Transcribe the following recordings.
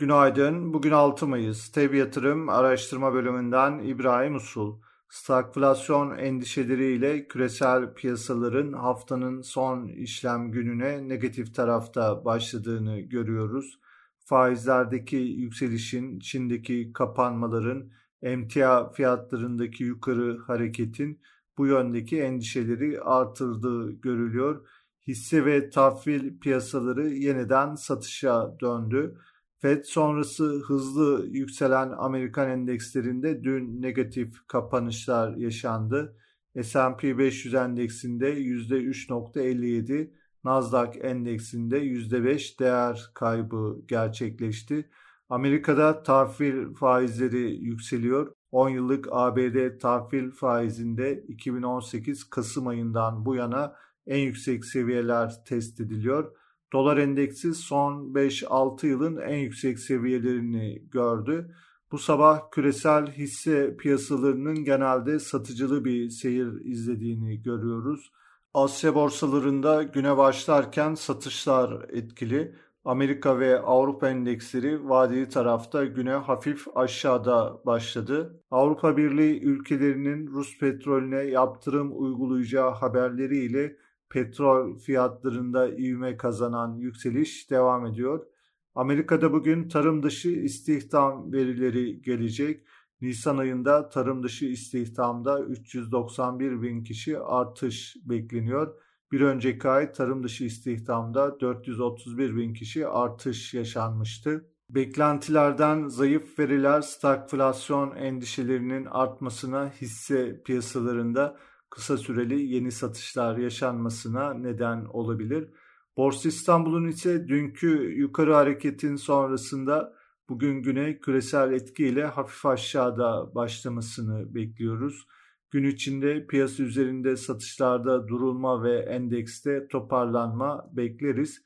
Günaydın. Bugün 6 Mayıs. TEB Yatırım Araştırma Bölümünden İbrahim Usul. Stagflasyon endişeleriyle küresel piyasaların haftanın son işlem gününe negatif tarafta başladığını görüyoruz. Faizlerdeki yükselişin, Çin'deki kapanmaların, emtia fiyatlarındaki yukarı hareketin bu yöndeki endişeleri artırdığı görülüyor. Hisse ve tahvil piyasaları yeniden satışa döndü. Fed sonrası hızlı yükselen Amerikan endekslerinde dün negatif kapanışlar yaşandı. S&P 500 endeksinde %3.57, Nasdaq endeksinde %5 değer kaybı gerçekleşti. Amerika'da tahvil faizleri yükseliyor. 10 yıllık ABD tahvil faizinde 2018 Kasım ayından bu yana en yüksek seviyeler test ediliyor. Dolar endeksi son 5-6 yılın en yüksek seviyelerini gördü. Bu sabah küresel hisse piyasalarının genelde satıcılı bir seyir izlediğini görüyoruz. Asya borsalarında güne başlarken satışlar etkili. Amerika ve Avrupa endeksleri vadeli tarafta güne hafif aşağıda başladı. Avrupa Birliği ülkelerinin Rus petrolüne yaptırım uygulayacağı haberleriyle petrol fiyatlarında ivme kazanan yükseliş devam ediyor. Amerika'da bugün tarım dışı istihdam verileri gelecek. Nisan ayında tarım dışı istihdamda 391 bin kişi artış bekleniyor. Bir önceki ay tarım dışı istihdamda 431 bin kişi artış yaşanmıştı. Beklentilerden zayıf veriler stagflasyon endişelerinin artmasına hisse piyasalarında kısa süreli yeni satışlar yaşanmasına neden olabilir. Borsa İstanbul'un ise dünkü yukarı hareketin sonrasında bugün güne küresel etkiyle hafif aşağıda başlamasını bekliyoruz. Gün içinde piyasa üzerinde satışlarda durulma ve endekste toparlanma bekleriz.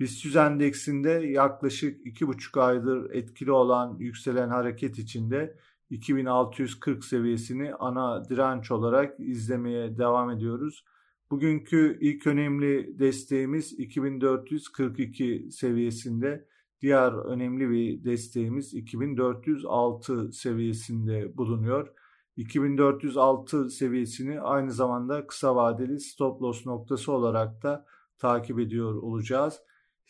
BIST endeksinde yaklaşık 2,5 aydır etkili olan yükselen hareket içinde 2640 seviyesini ana direnç olarak izlemeye devam ediyoruz. Bugünkü ilk önemli desteğimiz 2442 seviyesinde. Diğer önemli bir desteğimiz 2406 seviyesinde bulunuyor. 2406 seviyesini aynı zamanda kısa vadeli stop loss noktası olarak da takip ediyor olacağız.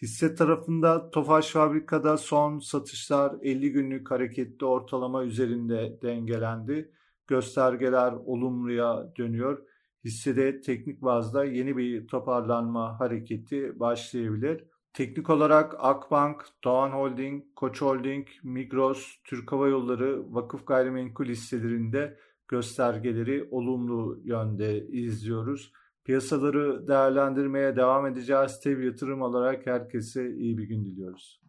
Hisse tarafında Tofaş Fabrika'da son satışlar 50 günlük hareketli ortalama üzerinde dengelendi. Göstergeler olumluya dönüyor. Hissede teknik bazda yeni bir toparlanma hareketi başlayabilir. Teknik olarak Akbank, Doğan Holding, Koç Holding, Migros, Türk Hava Yolları, Vakıf Gayrimenkul hisselerinde göstergeleri olumlu yönde izliyoruz. Piyasaları değerlendirmeye devam edeceğiz. Tev yatırım olarak herkese iyi bir gün diliyoruz.